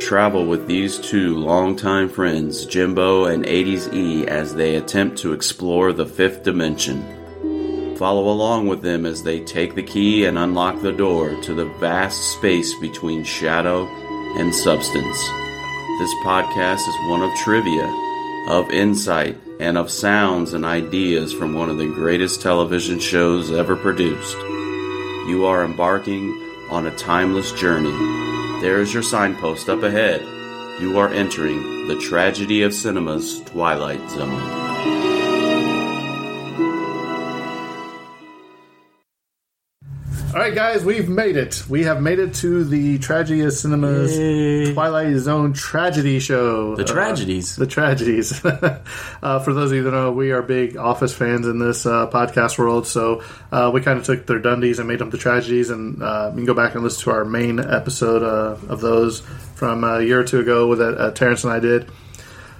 Travel with these two longtime friends, Jimbo and 80s E, as they attempt to explore the fifth dimension. Follow along with them as they take the key and unlock the door to the vast space between shadow and substance. This podcast is one of trivia, of insight, and of sounds and ideas from one of the greatest television shows ever produced. You are embarking on a timeless journey. There is your signpost up ahead. You are entering the tragedy of cinema's twilight zone. All right, guys, we've made it. We have made it to the Tragedy of Cinema's Yay. Twilight Zone tragedy show. The Uh, tragedies. the tragedies. uh, for those of you that know, we are big Office fans in this uh, podcast world, so uh, we kind of took their Dundies and made them the tragedies. And uh, you can go back and listen to our main episode uh, of those from a year or two ago that uh, Terrence and I did.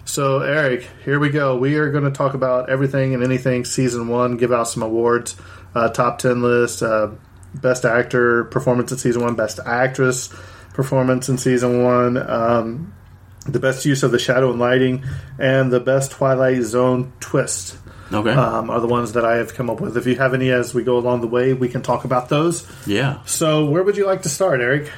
So, Eric, here we go. We are going to talk about everything and anything season one, give out some awards, uh, top 10 list, uh, best actor performance in season one, best actress performance in season one, um, the best use of the shadow and lighting, and the best Twilight Zone twist. Okay. Um, are the ones that I have come up with. If you have any as we go along the way, we can talk about those. yeah. So, where would you like to start, Eric?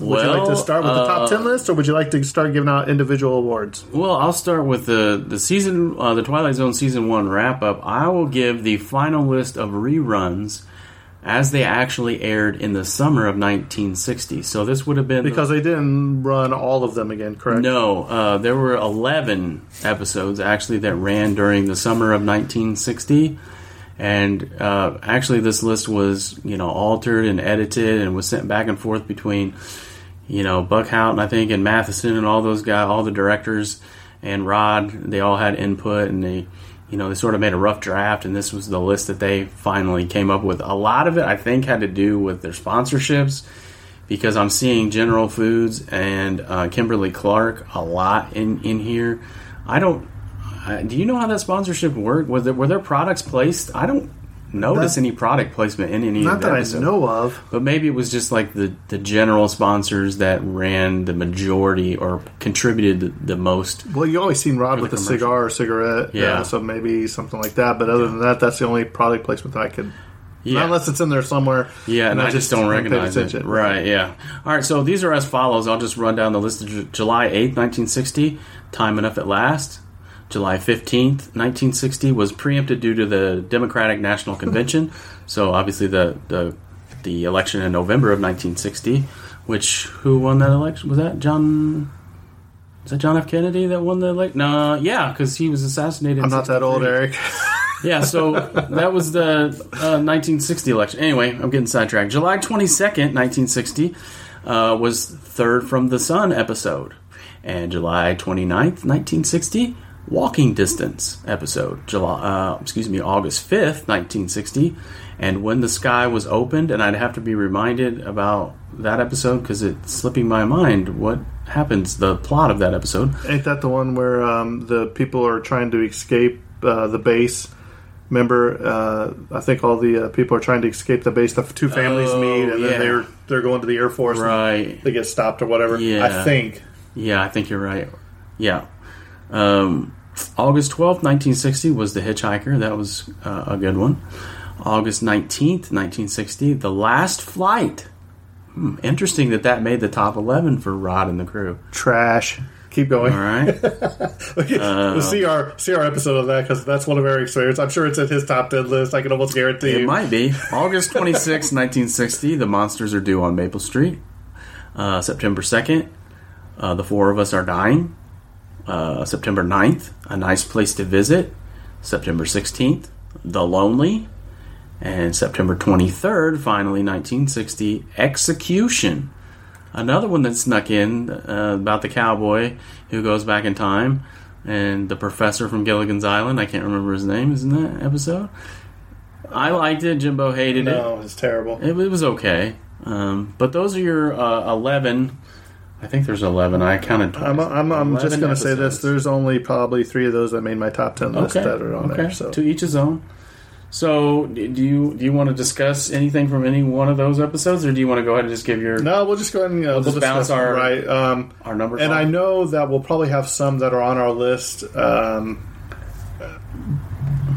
Would you like to start with the top uh, ten list, or would you like to start giving out individual awards? Well, I'll start with the the season, uh, the Twilight Zone season one wrap up. I will give the final list of reruns as they actually aired in the summer of 1960. So this would have been the- Because they didn't run all of them again, correct? No, uh, there were 11 episodes actually that ran during the summer of 1960. And uh, actually, this list was, you know, altered and edited and was sent back and forth between, you know, Buck Houghton, I think, and Matheson and all those guys, all the directors and Rod. They all had input and they, you know, they sort of made a rough draft. And this was the list that they finally came up with. A lot of it, I think, had to do with their sponsorships because I'm seeing General Foods and uh, Kimberly Clark a lot in in here. I don't. Uh, do you know how that sponsorship worked? Was there were their products placed? I don't notice That- any product placement in any Not that I know of. But maybe it was just like the, the general sponsors that ran the majority or contributed the, the most. Well, you always seen Rod with a cigar or cigarette, Yeah. uh, so maybe something like that. But other than that, that's the only product placement that I could. Yeah. Unless it's in there somewhere. Yeah, and I, just don't recognize it. attention. Right, yeah. All right, so these are as follows. I'll just run down the list. July 8th, 1960, Time Enough at Last. July 15th, 1960, was preempted due to the Democratic National Convention. so obviously the, the the election in November of 1960, which, who won that election? Was that John... Was that John F. Kennedy that won the election? No, yeah, because he was assassinated. I'm not that old, Eric. Yeah, so that was the uh, 1960 election. Anyway, I'm getting sidetracked. July 22nd, 1960, uh, was Third from the Sun episode. And July 29th, 1960, Walking Distance episode. July, uh, excuse me, August 5th, 1960, and When the Sky Was Opened. And I'd have to be reminded about that episode because it's slipping my mind what happens, the plot of that episode. Ain't that the one where um, the people are trying to escape uh, the base? Remember, uh, I think all the uh, people are trying to escape the base. The two families Oh, meet, and yeah. then they're they're going to the Air Force. Right. They get stopped or whatever. Yeah. I think. Yeah, I think you're right. Yeah. Um, August 12th, 1960 was The Hitchhiker. That was uh, a good one. August 19th, 1960, The Last Flight. Hmm, interesting that that made the top 11 for Rod and the crew. Trash. keep going. All right. Okay, we'll see our see our episode of that because that's one of Eric's favorites. I'm sure it's in his top ten list. I can almost guarantee. It you. might be. August 26, 1960, The Monsters Are Due on Maple Street. Uh, September 2nd, uh, The Four of Us Are Dying. Uh, September 9th, A Nice Place to Visit. September 16th, The Lonely. And September 23rd, finally, 1960, Execution. Another one that snuck in uh, about the cowboy who goes back in time. And the professor from Gilligan's Island, I can't remember his name, isn't that episode. I liked it. Jimbo hated it. No, it's terrible. It, it was okay. Um, but those are your uh, 11. I think there's 11. I counted. I'm, I'm, I'm just going to say this. There's only probably three of those that made my top ten list okay. that are on okay. there. So To each his own. So, do you do you want to discuss anything from any one of those episodes, or do you want to go ahead and just give your no, we'll just go ahead and uh, we'll, just bounce our- right. Um, our number? and? I know that we'll probably have some that are on our list. Um,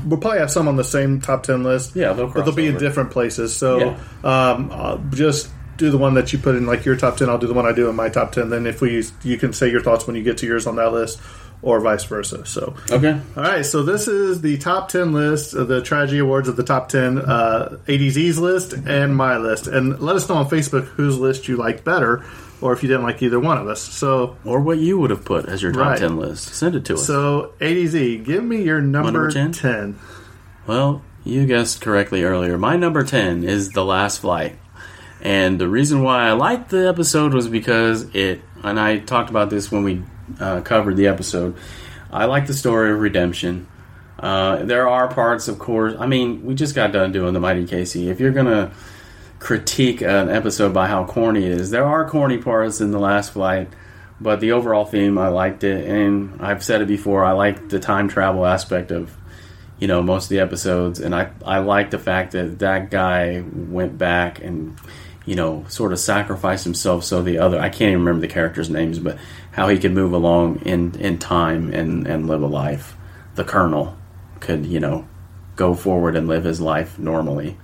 we'll probably have some on the same top ten list. Yeah, they'll but they'll be in different places. So Yeah. um, I'll just do the one that you put in like your top ten. I'll do the one I do in my top ten. Then if we you can say your thoughts when you get to yours on that list, or vice versa. So. Okay. All right, so this is the top 10 list of the Tragedy Awards of the top 10 uh, 80Z's list and my list. And let us know on Facebook whose list you liked better or if you didn't like either one of us. So, Or what you would have put as your top Right. 10 list. Send it to us. so 80Z, give me your number, number 10? 10? Well, you guessed correctly earlier. My number 10 is The Last Flight. And the reason why I liked the episode was because it, and I talked about this when we uh, covered the episode, I like the story of redemption. Uh, there are parts, of course, I mean, we just got done doing The Mighty Casey. If you're going to critique an episode by how corny it is, there are corny parts in The Last Flight. But the overall theme, I liked it, and I've said it before. I like the time travel aspect of you know most of the episodes and i i like the fact that that guy went back and you know sort of sacrifice himself so the other i can't even remember the characters names but how he could move along in in time and and live a life the colonel could you know go forward and live his life normally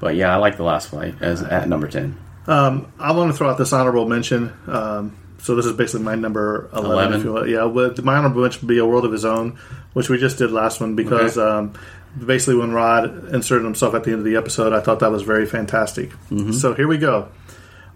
but yeah i like the last flight as at number 10 Um, I want to throw out this honorable mention. Um, so this is basically my number 11. 11? If you will. Yeah, with, my honorable mention would be A World of His Own, which we just did last one because Okay. um, basically when Rod inserted himself at the end of the episode, I thought that was very fantastic. Mm-hmm. So here we go.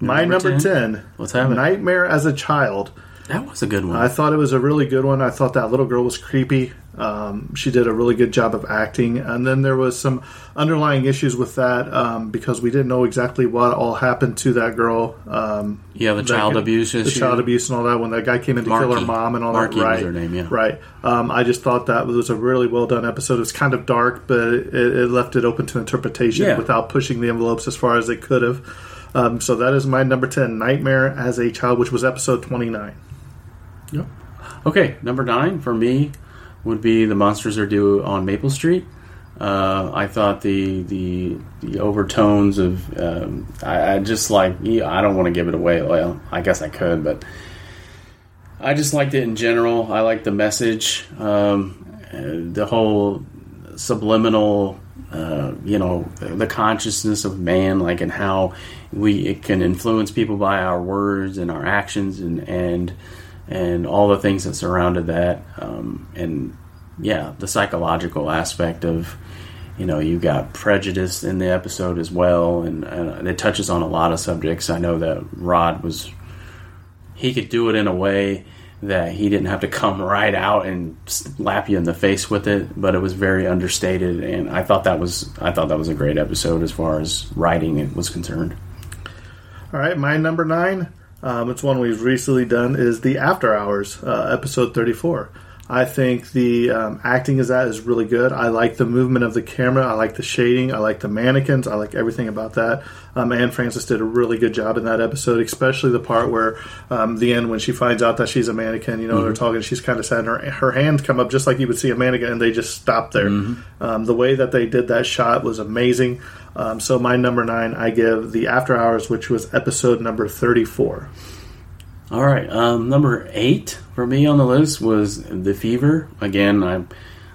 My Number number 10? 10, Let's have it. Nightmare as a Child. that was a good one I thought it was a really good one. I thought that little girl was creepy. Um, she did a really good job of acting, and then there was some underlying issues with that um, because we didn't know exactly what all happened to that girl. Um, yeah the child guy- abuse the issue child abuse and all that. When that guy came in to kill her mom and all Marky that, was right? her name, yeah. right. Um, I just thought that was a really well done episode. It's kind of dark, but it, it left it open to interpretation Yeah. without pushing the envelopes as far as it could have. Um, so that is my number ten, Nightmare as a Child, which was episode twenty nine. Yep. Okay, number nine for me would be the monsters are due on Maple Street. Uh, I thought the the the overtones of um, I, I just like yeah, I don't want to give it away. Well, I guess I could, but I just liked it in general. I liked the message, um, the whole subliminal, uh, you know, the consciousness of man, like and how we it can influence people by our words and our actions and and and all the things that surrounded that, um, and yeah, the psychological aspect of you know you got prejudice in the episode as well, and, and it touches on a lot of subjects. I know that Rod was he could do it in a way that he didn't have to come right out and slap you in the face with it, but it was very understated, and I thought that was I thought that was a great episode as far as writing it was concerned. All right, my number nine. Um, it's one we've recently done. Is the After Hours uh, episode thirty four. I think the um, acting is that is really good. I like the movement of the camera. I like the shading. I like the mannequins. I like everything about that. Um, Anne Francis did a really good job in that episode, especially the part where um, the end when she finds out that she's a mannequin. You know, they're talking. She's kind of sad. And her her hands come up just like you would see a mannequin, and they just stop there. Um, the way that they did that shot was amazing. Um, so my number nine, I give the After Hours, which was episode number thirty-four. All right, um, number eight for me on the list was the Fever. Again, I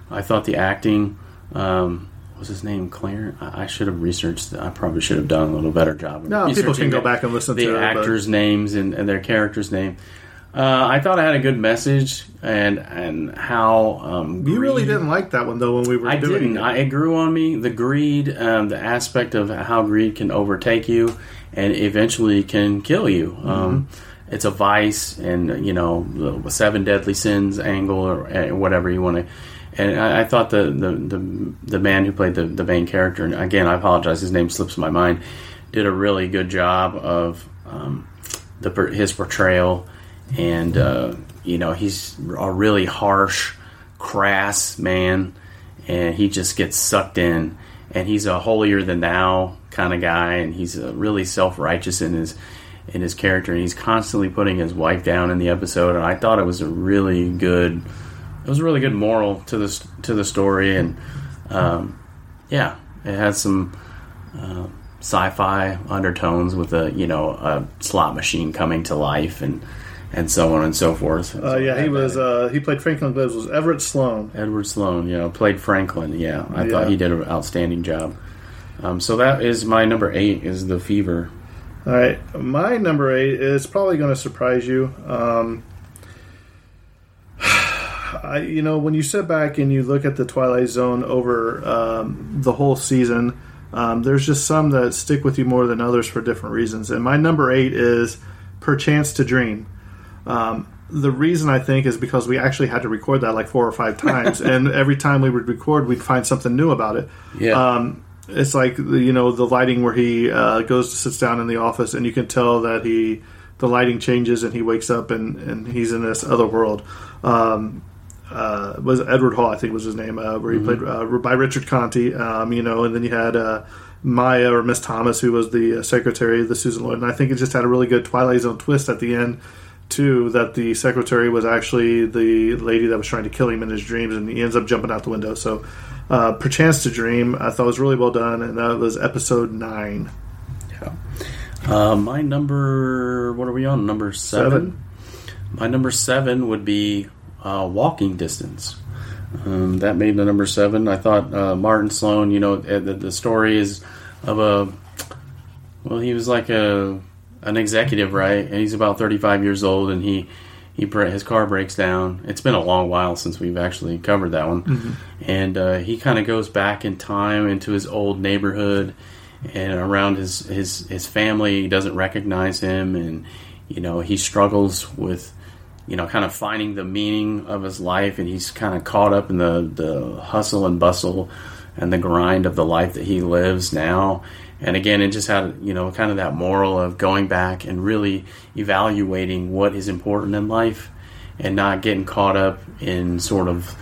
I thought the acting. Um, was his name Clarence? I, I should have researched. I probably should have done a little better job. of No, people can go back and listen the to but- actors' names and, and their characters' name. Uh, I thought I had a good message and and how um, You really didn't like that one though when we were I doing didn't. it. I, it grew on me. The greed, um, the aspect of how greed can overtake you and eventually can kill you. Um, it's a vice, and you know the seven deadly sins angle or uh, whatever you want to. And I, I thought the, the the the man who played the the main character, and again, I apologize, his name slips my mind, did a really good job of um, the his portrayal, and uh, you know he's a really harsh, crass man, and he just gets sucked in, and he's a holier than thou kind of guy, and he's really self righteous in his in his character, and he's constantly putting his wife down in the episode, and I thought it was a really good, it was a really good moral to the to the story, and um, yeah, it had some uh, sci-fi undertones with a you know a slot machine coming to life and and so on and so forth. Uh, yeah, he was. Uh, he played Franklin Gibbs. Was Everett Sloane? Edward Sloan, yeah, played Franklin. Yeah, I Yeah. thought he did an outstanding job. Um, so that is my number eight is the Fever. All right, my number eight is probably going to surprise you. Um, I, you know, when you sit back and you look at the Twilight Zone over um, the whole season, um, there's just some that stick with you more than others for different reasons. And my number eight is "Perchance to Dream." Um, the reason I think is because we actually had to record that like four or five times, and every time we would record, we'd find something new about it. Yeah, Um, it's like the- you know the lighting where he uh, goes to sits down in the office, and you can tell that he the lighting changes, and he wakes up and, and he's in this other world. Um, uh, was Edward Hall, I think was his name, uh, where he played uh, by Richard Conte. Um, you know, and then you had uh, Maya or Miss Thomas, who was the uh, secretary of the Susan Lloyd, and I think it just had a really good Twilight Zone twist at the end. Too that the secretary was actually the lady that was trying to kill him in his dreams, and he ends up jumping out the window. So, uh, perchance to dream, I thought was really well done, and that was episode nine. uh, my number. What are we on? Number seven. Seven. My number seven would be uh, Walking Distance. Um, that made the number seven. I thought uh, Martin Sloan. You know, uh, the, the story is of a. Well, he was like a an executive, right? And he's about thirty five years old, and he he his car breaks down. It's been a long while since we've actually covered that one, and uh, he kind of goes back in time into his old neighborhood and around his his his family. He doesn't recognize him, and you know he struggles with you know kind of finding the meaning of his life, and he's kind of caught up in the the hustle and bustle and the grind of the life that he lives now. And again, it just had you know kind of that moral of going back and really evaluating what is important in life, and not getting caught up in sort of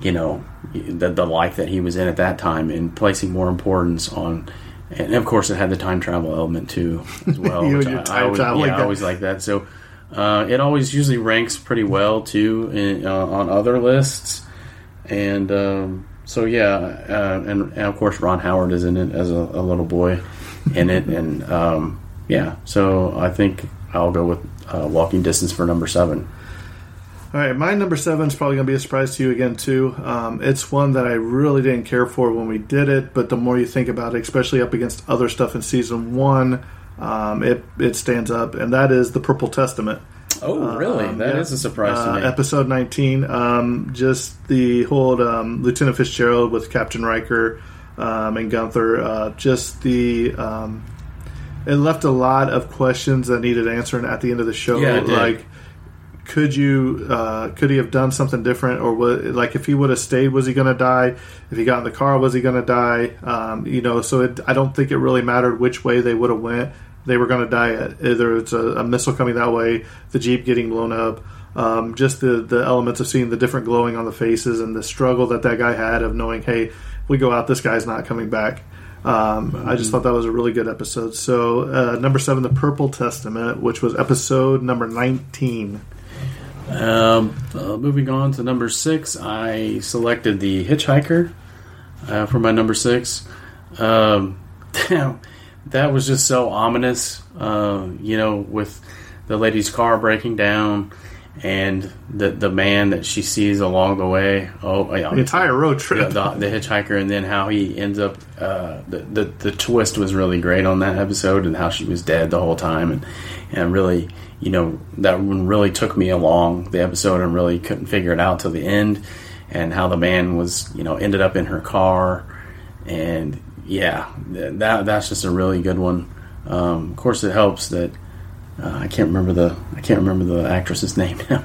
you know the, the life that he was in at that time and placing more importance on and of course it had the time travel element too as well You I- I time always, yeah, like I always like that. So uh, it always usually ranks pretty well too in, uh, on other lists. And um, so yeah uh, and, and of course Ron Howard is in it as a, a little boy in it and um, yeah so I think I'll go with uh, walking distance for number seven All right, my number seven is probably going to be a surprise to you again too. Um, it's one that I really didn't care for when we did it, but the more you think about it, especially up against other stuff in season one, um, it it stands up, and that is the Purple Testament. Oh really Um, That is yeah. a surprise Uh, to me Episode 19, um, just the whole um, Lieutenant Fitzgerald with Captain Riker um, and Gunther, uh, just the. Um, it left a lot of questions that needed answering at the end of the show. Yeah. Like, could you, uh, could he have done something different, or what? Like, if he would have stayed, was he going to die? If he got in the car, was he going to die? Um, you know, so it, I don't think it really mattered which way they would have went. They were going to die. At, either it's a, a missile coming that way, the jeep getting blown up. Um, just the the elements of seeing the different glowing on the faces and the struggle that that guy had of knowing, hey, if we go out, this guy's not coming back. Um, I just thought that was a really good episode. So uh, number seven, the Purple Testament, which was episode number nineteen. Um, uh, moving on to number six, I selected the Hitchhiker uh, for my number six. Um, that was just so ominous, uh, you know, with the lady's car breaking down and the the man that she sees along the way. Oh, yeah, The entire road the, trip. the, the hitchhiker, and then how he ends up. Uh, the, the the twist was really great on that episode, and how she was dead the whole time, and and really, you know, that one really took me along the episode, and really couldn't figure it out till the end, and how the man was, you know, ended up in her car, and yeah, that that's just a really good one. Um, of course, it helps that uh, I can't remember the I can't remember the actress's name now,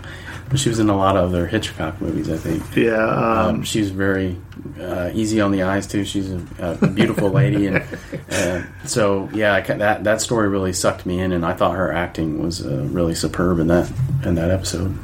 but she was in a lot of other Hitchcock movies, I think. yeah, um, Um, she's very uh, easy on the eyes too. She's a, a beautiful lady, and uh, so yeah, I, that that story really sucked me in, and I thought her acting was uh, really superb in that in that episode.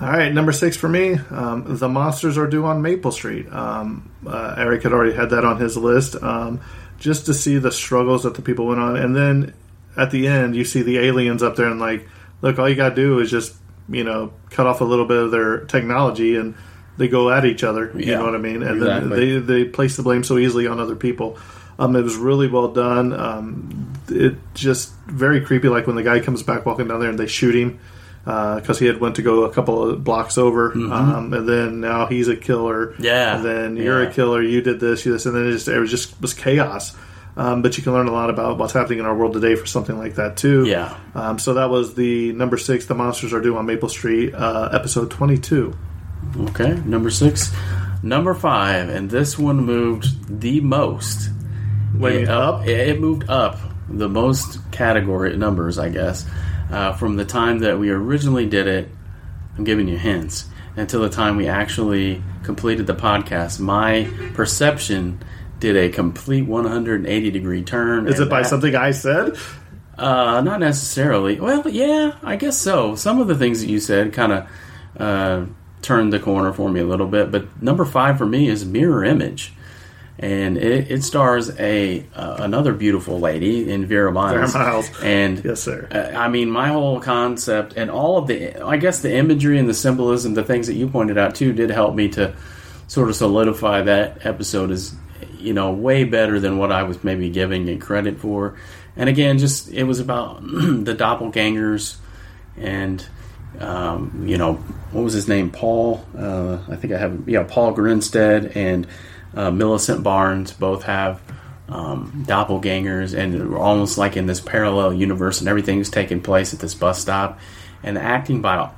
All right, number six for me. Um, the monsters are due on Maple Street. Um, uh, Eric had already had that on his list. Um, just to see the struggles that the people went on, and then at the end, you see the aliens up there, and like, look, all you got to do is just you know cut off a little bit of their technology, and they go at each other. You know what I mean? And exactly. then they they place the blame so easily on other people. Um, it was really well done. Um, it just very creepy. Like when the guy comes back walking down there and they shoot him because he had went to go a couple of blocks over, um, and then now he's a killer. Mm-hmm. Yeah, and then you're yeah. a killer. You did this, you this, and then it just it was just was chaos. Um, but you can learn a lot about what's happening in our world today for something like that too. Yeah. Um, so that was the number six. The monsters are due on Maple Street, uh, episode twenty-two. Okay, number six, number five, and this one moved the most. Wait, it, up? It, it moved up the most category numbers, I guess, uh, from the time that we originally did it. I'm giving you hints until the time we actually completed the podcast. My perception did a complete 180 degree turn. Is it by that- something I said? uh, not necessarily. Well, yeah, I guess so. Some of the things that you said kind of uh, turned the corner for me a little bit. But number five for me is Mirror Image, and it, it stars a uh, another beautiful lady in Vera Miles. Vera Miles. And Yes, sir. uh, I mean, my whole concept and all of the, I guess the imagery and the symbolism, the things that you pointed out too, did help me to sort of solidify that episode as, you know, way better than what I was maybe giving it credit for. And again, just it was about the doppelgangers and, um, you know, what was his name? Paul. Uh, I think I have, yeah, Paul Grinstead and uh, Millicent Barnes both have um, doppelgangers, and we're almost like in this parallel universe, and everything's taking place at this bus stop. And the acting by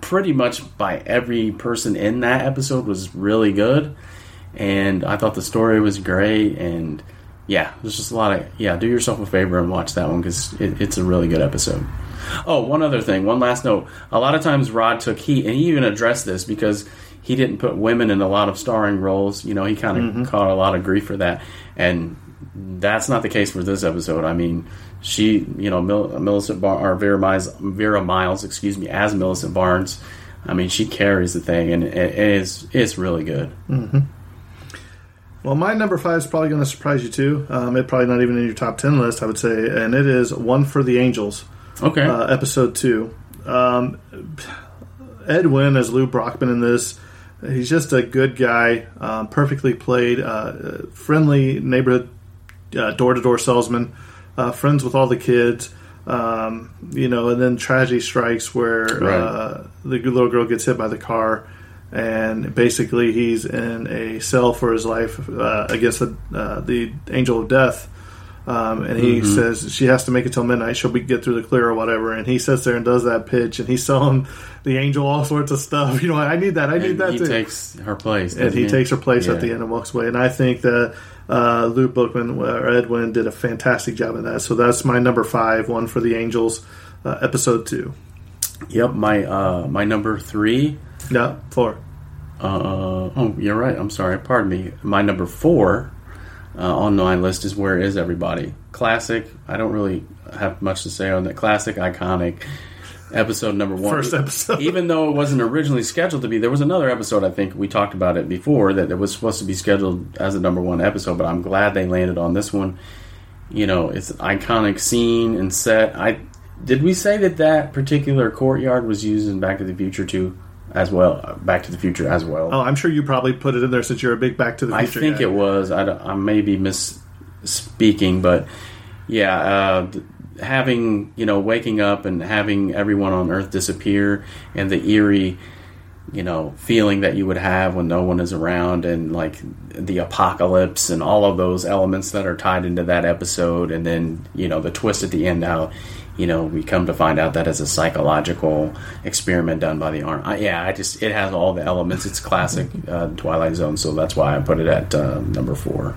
pretty much by every person in that episode was really good, and I thought the story was great. And yeah, there's just a lot of yeah. Do yourself a favor and watch that one because it, it's a really good episode. Oh, one other thing, one last note. A lot of times Rod took heat, and he even addressed this because he didn't put women in a lot of starring roles. You know, he kind of caught a lot of grief for that, and that's not the case for this episode. I mean, she, you know, Mil- Millicent Bar- or Vera Miles, Vera Miles, excuse me, as Millicent Barnes. I mean, she carries the thing, and it, is it's really good. Well, my number five is probably going to surprise you too. Um, it probably not even in your top ten list, I would say, and it is "One for the Angels," Okay, uh, episode two. Um, Ed Wynn as Lou Brockman in this. He's just a good guy, um, perfectly played, uh, friendly neighborhood door to door salesman, uh, friends with all the kids. Um, you know, and then tragedy strikes where Right. uh, the little girl gets hit by the car, and basically he's in a cell for his life uh, against the uh, the angel of death. Um, and he says she has to make it till midnight. She'll be get through the clear or whatever. And he sits there and does that pitch, and he's selling the angel all sorts of stuff. You know, I need that. I need and that he too takes her place, and he takes her place Yeah. at the end and walks away. And I think that uh, Luke Bookman or Ed Wynn did a fantastic job in that. So that's my number five, one for the Angels, uh, episode two. Yep, my uh, my number three. Yeah, four. Uh, oh, you're right. I'm sorry. Pardon me. My number four uh, on my list is Where Is Everybody? Classic. I don't really have much to say on that. Classic, iconic episode number one. First episode. Even though it wasn't originally scheduled to be, there was another episode. I think we talked about it before that it was supposed to be scheduled as a number one episode. But I'm glad they landed on this one. You know, it's an iconic scene and set. I did we say that that particular courtyard was used in Back to the Future too, as well? Uh, Back to the Future as well. Oh, I'm sure you probably put it in there since you're a big Back to the Future. I think guy. it was. I, I may be misspeaking, but yeah, uh, having you know waking up and having everyone on Earth disappear and the eerie you know feeling that you would have when no one is around and like the apocalypse and all of those elements that are tied into that episode and then you know the twist at the end how you know we come to find out that it's a psychological experiment done by the arm I, yeah i just it has all the elements it's classic uh, twilight zone so that's why i put it at uh, number four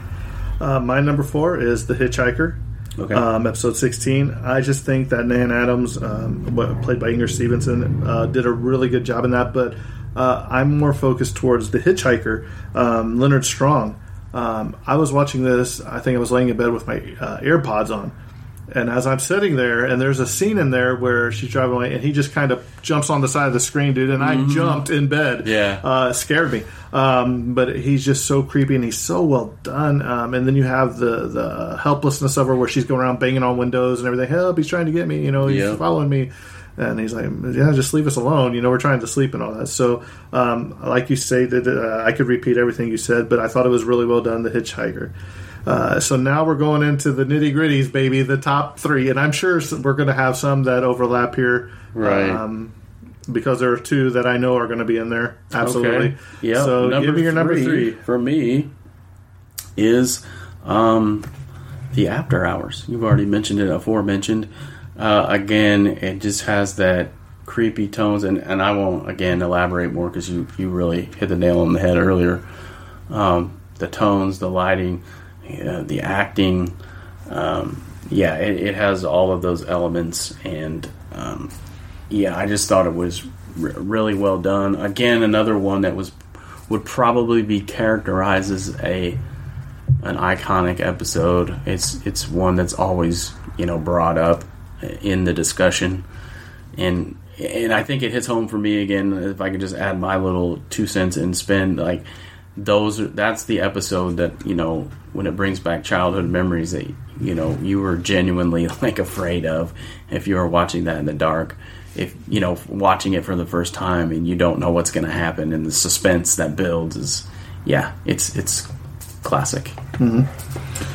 Uh, my number four is The Hitchhiker. Okay. Um, episode 16. I just think that Nan Adams, um, played by Inger Stevenson, uh, did a really good job in that. But uh, I'm more focused towards The Hitchhiker, um, Leonard Strong. Um, I was watching this, I think I was laying in bed with my uh, AirPods on. And as I'm sitting there, and there's a scene in there where she's driving away, and he just kind of jumps on the side of the screen, dude. And I jumped in bed. Yeah. uh, scared me. Um, but he's just so creepy, and he's so well done. Um, and then you have the the helplessness of her, where she's going around banging on windows and everything. Help! He's trying to get me. You know, he's Yeah. following me. And he's like, "Yeah, just leave us alone." You know, we're trying to sleep and all that. So, um, like you stated, uh, I could repeat everything you said, but I thought it was really well done. The Hitchhiker. Uh, so now we're going into the nitty gritties, baby. The top three, and I'm sure we're going to have some that overlap here, Right. Um, because there are two that I know are going to be in there. Absolutely. Okay. Yeah. So number give me your number three. for me is um, the After Hours. You've already mentioned it, aforementioned. Uh, again, it just has that creepy tones, and, and I won't again elaborate more because you you really hit the nail on the head earlier. Um, the tones, the lighting, the acting. Um, yeah, it, it has all of those elements, and um, yeah, I just thought it was r- really well done. Again, another one that was would probably be characterized as a an iconic episode. It's it's one that's always you know brought up in the discussion, and and I think it hits home for me again. If I could just add my little two cents and spend like those. That's the episode that you know when it brings back childhood memories that you know you were genuinely like afraid of if you were watching that in the dark. If you know watching it for the first time and you don't know what's going to happen and the suspense that builds is yeah it's it's classic. Mm-hmm.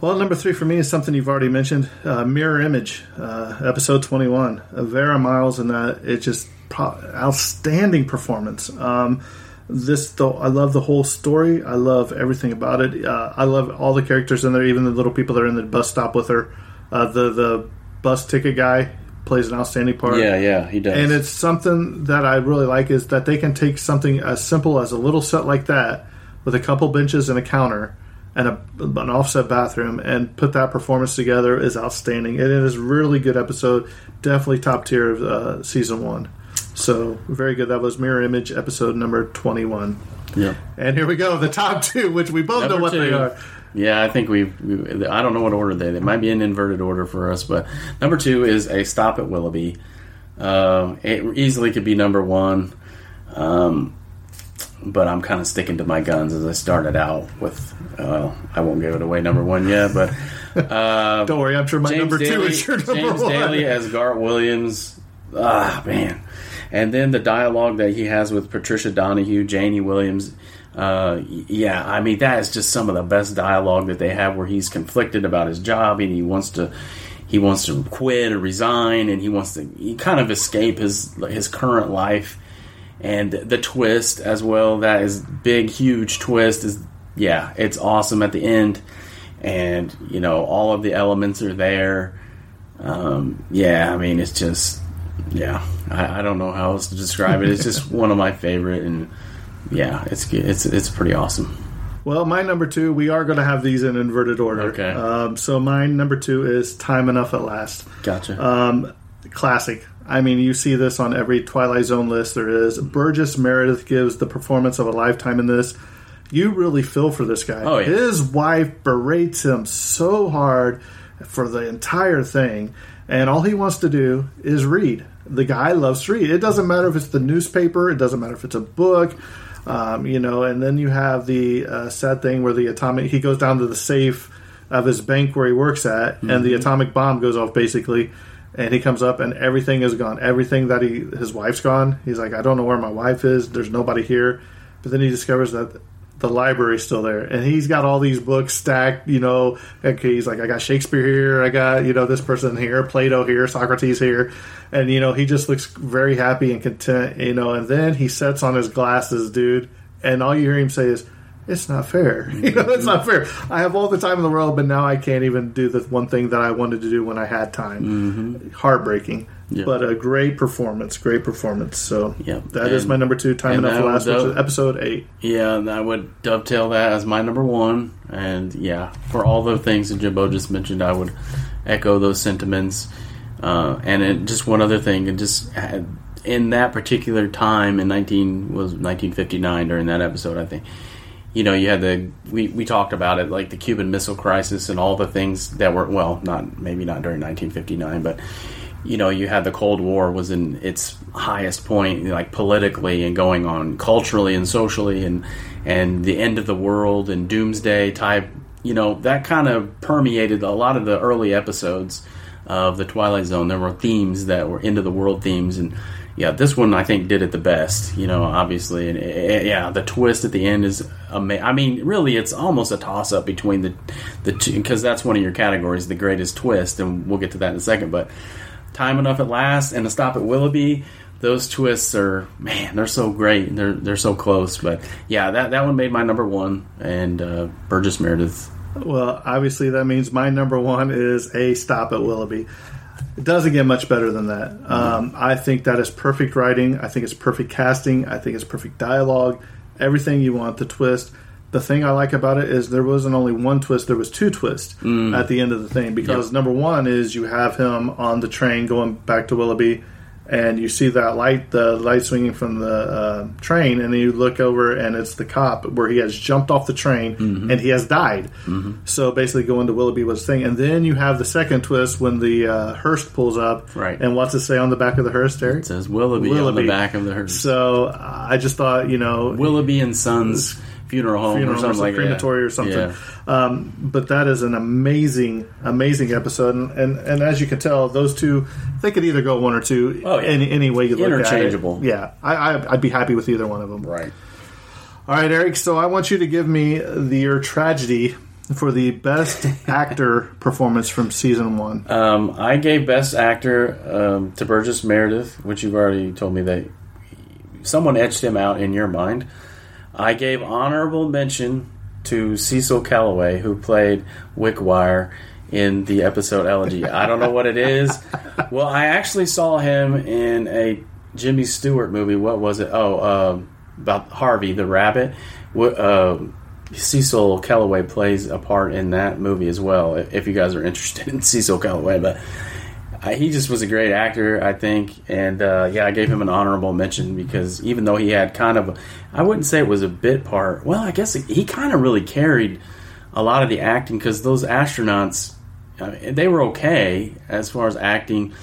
Well, number three for me is something you've already mentioned uh, Mirror Image, uh, episode 21. Uh, Vera Miles and that. It's just pro- outstanding performance. Um, this, though, I love the whole story. I love everything about it. Uh, I love all the characters in there, even the little people that are in the bus stop with her. Uh, the, the bus ticket guy plays an outstanding part. Yeah, yeah, he does. And it's something that I really like is that they can take something as simple as a little set like that with a couple benches and a counter and a, an offset bathroom and put that performance together is outstanding. And it is a really good episode, definitely top tier of uh, season one. So very good. That was Mirror Image episode number twenty one. yeah. And here we go, the top two, which we both know Number what they are. Yeah, I think we've, we I don't know what order they. It might be an inverted order for us, but number two is a stop at Willoughby. Um, it easily could be number one, um, but I'm kind of sticking to my guns as I started out with. Uh, I won't give it away number one yet, but uh, Don't worry, I'm sure my James number Daly, two is your number James one. Daly as Gart Williams. Ah, man. And then the dialogue that he has with Patricia Donahue, Janie Williams. Uh, yeah, I mean, that is just some of the best dialogue that they have where he's conflicted about his job and he wants to. He wants to quit or resign, and he wants to he kind of escape his his current life, and the twist as well. That is big, huge twist. Is yeah, it's awesome at the end, and you know all of the elements are there. Um, yeah, I mean it's just yeah. I, I don't know how else to describe it. It's just one of my favorite, and yeah, it's. It's it's pretty awesome. Well, my number two, we are going to have these in inverted order. Okay. Um, so mine number two is Time Enough at Last. Gotcha. Um, classic. I mean, you see this on every Twilight Zone list there is. Burgess Meredith gives the performance of a lifetime in this. You really feel for this guy. Oh, yeah. His wife berates him so hard for the entire thing, and all he wants to do is read. The guy loves to read. It doesn't matter if it's the newspaper. It doesn't matter if it's a book. Um, you know, and then you have the uh, sad thing where the atomic he goes down to the safe of his bank where he works at, and the atomic bomb goes off basically, and he comes up and everything is gone. Everything that he his wife's gone. He's like, I don't know where my wife is. There's nobody here. But then he discovers that the library's still there, and he's got all these books stacked. You know, okay, he's like, I got Shakespeare here, I got you know this person here, Plato here, Socrates here, and you know he just looks very happy and content. You know, and then he sets on his glasses, dude, and all you hear him say is. It's not fair. You know, it's not fair. I have all the time in the world, but now I can't even do the one thing that I wanted to do when I had time. Mm-hmm. Heartbreaking, Yeah. but a great performance. Great performance. So Yeah. that is And- my number two. Time enough last, was which is episode eight. Yeah, and I would dovetail that as my number one. And yeah, for all the things that Jimbo just mentioned, I would echo those sentiments. Uh, and it, just one other thing, and just had, in that particular time in nineteen was nineteen fifty nine during that episode, I think. You know, you had the we, we talked about it like the Cuban Missile Crisis and all the things that were well, not maybe not during 1959, but you know, you had the Cold War was in its highest point, like politically and going on culturally and socially, and and the end of the world and doomsday type. You know, that kind of permeated a lot of the early episodes of the Twilight Zone. There were themes that were end of the world themes, and yeah, this one I think did it the best. You know, obviously, and eh, yeah, the twist at the end is amazing. I mean, really, it's almost a toss up between the the two because that's one of your categories, the greatest twist, and we'll get to that in a second, but time enough at last and a stop at Willoughby. Those twists are man, they're so great. They're they're so close. But yeah, that that one made my number one, and uh, Burgess Meredith. Well, obviously that means my number one is a stop at Willoughby. It doesn't get much better than that. Um, I think that is perfect writing. I think it's perfect casting. I think it's perfect dialogue. Everything you want. The twist. The thing I like about it is there wasn't only one twist. There was two twists at the end of the thing. Because Yep. number one is you have him on the train going back to Willoughby, and you see that light, the light swinging from the uh, train, and then you look over and it's the cop where he has jumped off the train and he has died. So basically, going to Willoughby was the thing, and then you have the second twist when the uh, hearse pulls up, Right. And what's it say on the back of the hearse, Derek? It says Willoughby, on the back of the hearse. So uh, I just thought, you know, Willoughby and Sons funeral home funeral or or something some like crematory that. or something. Yeah. Um, but that is an amazing, amazing episode, and, and and as you can tell, those two they could either go one or two. Oh, yeah. any any way you look at it. Interchangeable. Yeah, I, I I'd be happy with either one of them. Right. All right, Eric. So I want you to give me the your tragedy for the best actor performance from season one. Um, I gave Best Actor um, to Burgess Meredith, which you've already told me that someone etched him out in your mind. I gave honorable mention to Cecil Kellaway, who played Wickwire in the episode Elegy. I don't know what it is. Well, I actually saw him in a Jimmy Stewart movie. What was it? Oh, um about Harvey the rabbit. Uh, Cecil Kellaway plays a part in that movie as well. If you guys are interested in Cecil Kellaway, but uh, he just was a great actor, I think, and uh, yeah, I gave him an honorable mention because even though he had kind of, I wouldn't say it was a bit part. Well, I guess he kind of really carried a lot of the acting because those astronauts, uh, they were okay as far as acting.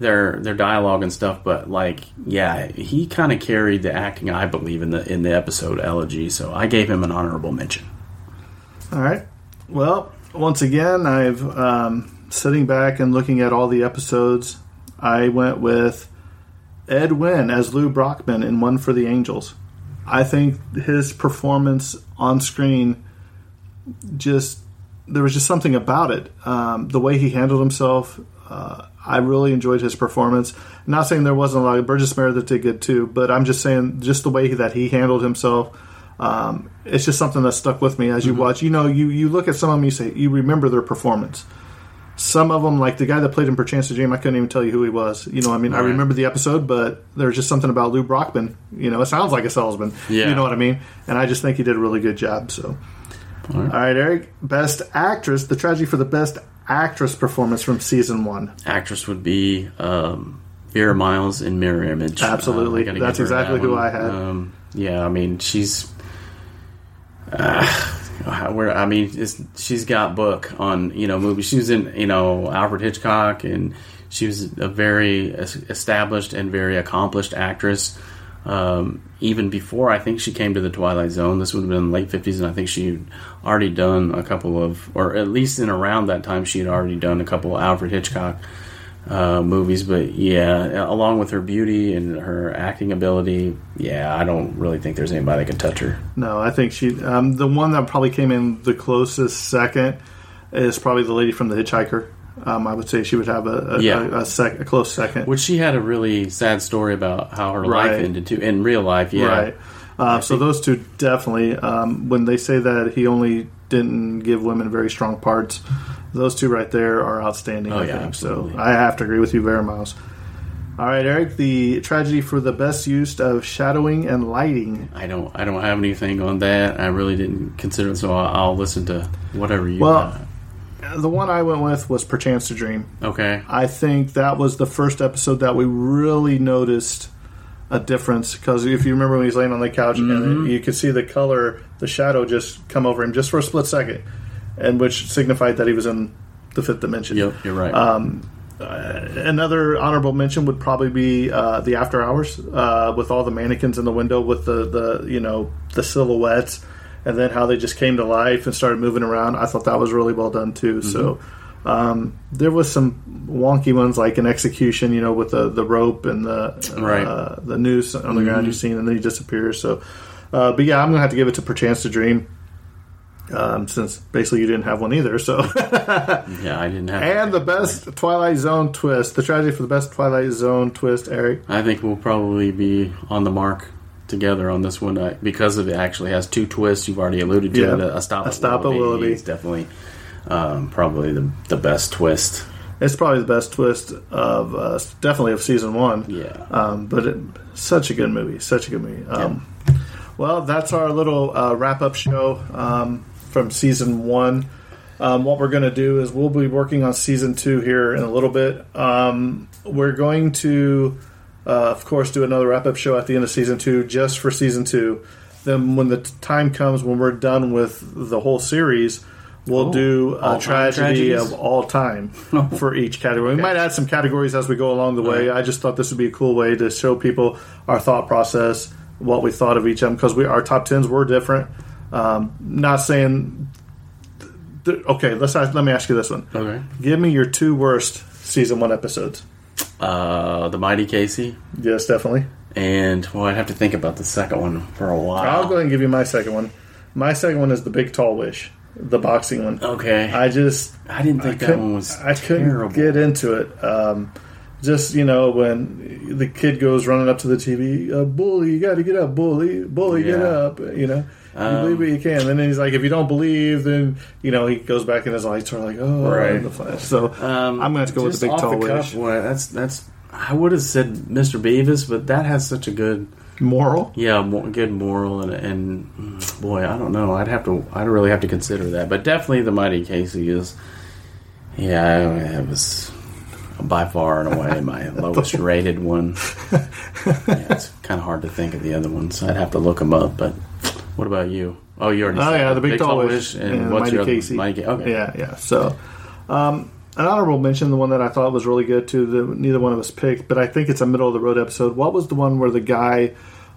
Their their dialogue and stuff, but like yeah, he kind of carried the acting, I believe, in the in the episode Elegy. So I gave him an honorable mention. All right. Well, once again, I've um, sitting back and looking at all the episodes. I went with Ed Wynn as Lou Brockman in One for the Angels. I think his performance on screen just there was just something about it. Um, the way he handled himself, uh, I really enjoyed his performance. not saying there wasn't a lot. Of Burgess Meredith did good too, but I'm just saying just the way that he handled himself. Um, it's just something that stuck with me as you watch. You know, you you look at some of them, you say you remember their performance. Some of them, like the guy that played in Perchance to Dream, I couldn't even tell you who he was. You know, I mean, I remember the episode, but there's just something about Lou Brockman. You know, it sounds like a salesman. Yeah. You know what I mean? And I just think he did a really good job. So, all right, Eric, best actress. The tragedy for the best actress performance from season one. actress would be um, Vera Miles in Mirror Image. Absolutely. I gotta That's exactly that who. I had. Um, yeah, I mean she's. Uh, where I mean, she's got book on you know movies. She was in you know Alfred Hitchcock, and she was a very established and very accomplished actress. Um, even before I think she came to the Twilight Zone, this would have been late fifties, and I think she already done a couple of, or at least in around that time, she had already done a couple of Alfred Hitchcock uh, movies, but yeah, along with her beauty and her acting ability, yeah, I don't really think there's anybody that can touch her. No, I think she. Um, the one that probably came in the closest second is probably the lady from The Hitchhiker. Um, I would say she would have a a, Yeah. a, a, sec, a close second. Which she had a really sad story about how her Right. life ended too in real life. Yeah, Right. Uh, so those two definitely. Um, when they say that he only didn't give women very strong parts, those two right there are outstanding. Oh, I yeah, think. absolutely. So I have to agree with you, Vera Miles. All right, Eric. The tragedy for the best use of shadowing and lighting. I don't, I don't have anything on that. I really didn't consider it, so I'll, I'll listen to whatever you. Well- got. The one I went with was Perchance to Dream. okay, I think that was the first episode that we really noticed a difference because if you remember when he's laying on the couch Mm-hmm. and you could see the color, the shadow just come over him just for a split second, and which signified that he was in the fifth dimension. yep, you're right. Um, Another honorable mention would probably be uh, the after hours uh, with all the mannequins in the window with the, the you know the silhouettes and then how they just came to life and started moving around. I thought that was really well done too. So um, there was some wonky ones like an execution, you know, with the, the rope and the Right. uh, the noose on the ground you've seen, and then he disappears. So, uh, but yeah, I'm gonna have to give it to Perchance to Dream. Um, since basically you didn't have one either, so yeah, I didn't have. and the best Twilight Zone twist, the tragedy for the best Twilight Zone twist, Eric. I think we'll probably be on the mark together on this one uh, because of it actually has two twists. You've already alluded to Yeah. it. A stop, A Stop at Willoughby. is definitely um, probably the the best twist. It's probably the best twist of uh, definitely of season one. Yeah. Um, but it, such a good movie, such a good movie. Um, Well, that's our little uh, wrap up show um, from season one. Um, what we're going to do is we'll be working on season two here in a little bit. Um, we're going to, uh, of course, do another wrap up show at the end of season two just for season two. Then, when the time comes when we're done with the whole series, we'll Oh, do a tragedy tragedies? of all time for each category. We might add some categories as we go along the way. Right. I just thought this would be a cool way to show people our thought process, what we thought of each of them, because we our top tens were different. Um, not saying. th- okay, let's ask, let me ask you this one. Okay. Give me your two worst season one episodes. Uh, the Mighty Casey, Yes, definitely. and well, I'd have to think about the second one for a while. I'll go ahead and give you my second one. My second one is the Big Tall Wish, the boxing one. Okay, I, just I didn't think that couldn't- one was. I couldn't get into it. Um, just you know, when the kid goes running up to the TV, uh, bully, you got to get up, bully, bully, get up. You know, you Um, believe what you can. And then he's like, if you don't believe, then you know he goes back in his lights are like, oh, Right. the flash. So Um, I'm have to go with the big tall the cuff, wish. boy, that's that's. I would have said Mr. Bevis, but that has such a good, Moral. yeah, good moral and and boy, I don't know. I'd have to. I'd really have to consider that, but definitely the Mighty Casey is. Yeah, it was by far and away my lowest rated one. Yeah, it's kind of hard to think of the other ones. I'd have to look them up. But what about you? Oh, you already. Oh yeah, the big, tall wish and, what's Mighty your Casey. Mighty Okay. Yeah, yeah. So, um, an honorable mention, the one that I thought was really good too. That neither one of us picked, but I think it's a middle of the road episode. What was the one where the guy,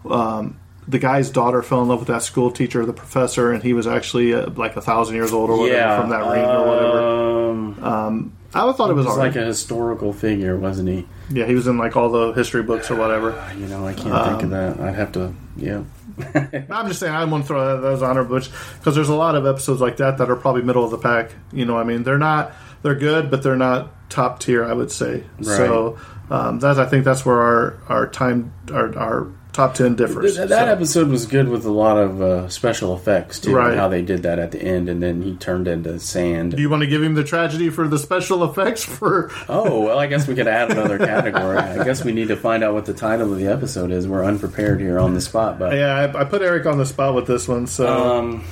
um, the guy's daughter fell in love with that school teacher, the professor, and he was actually uh, like a thousand years old or whatever Yeah, from that ring or whatever. Um, I thought it was, was like a historical figure, wasn't he? yeah, he was in like all the history books or whatever. You know, I can't think of that. I'd have to, yeah. I'm just saying I want to throw that as honorable because there's a lot of episodes like that that are probably middle of the pack. You know, what I mean, they're not they're good, but they're not top tier. I would say. So um, that I think that's where our our time our, our top ten differs. Th- that So, episode was good with a lot of uh, special effects too. Right. How they did that at the end, and then he turned into sand. do you want to give him the tragedy for the special effects for? Oh well, I guess we could add another category. I guess we need to find out what the title of the episode is. We're unprepared here on the spot, but Yeah, I, I put Eric on the spot with this one. So um,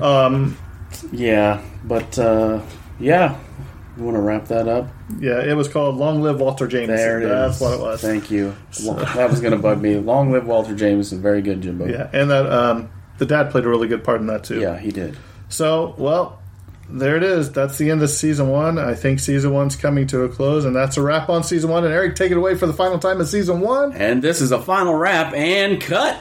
um, yeah, but uh, yeah, you want to wrap that up? yeah, it was called "Long Live Walter Jameson." There it is. That's what it was. Thank you. That was going to bug me. Long live Walter Jameson. Very good, Jimbo. Yeah, and that um, the dad played a really good part in that too. yeah, he did. So, well, there it is. That's the end of season one. I think season one's coming to a close, and that's a wrap on season one. And Eric, take it away for the final time in season one. And this is a final wrap and cut.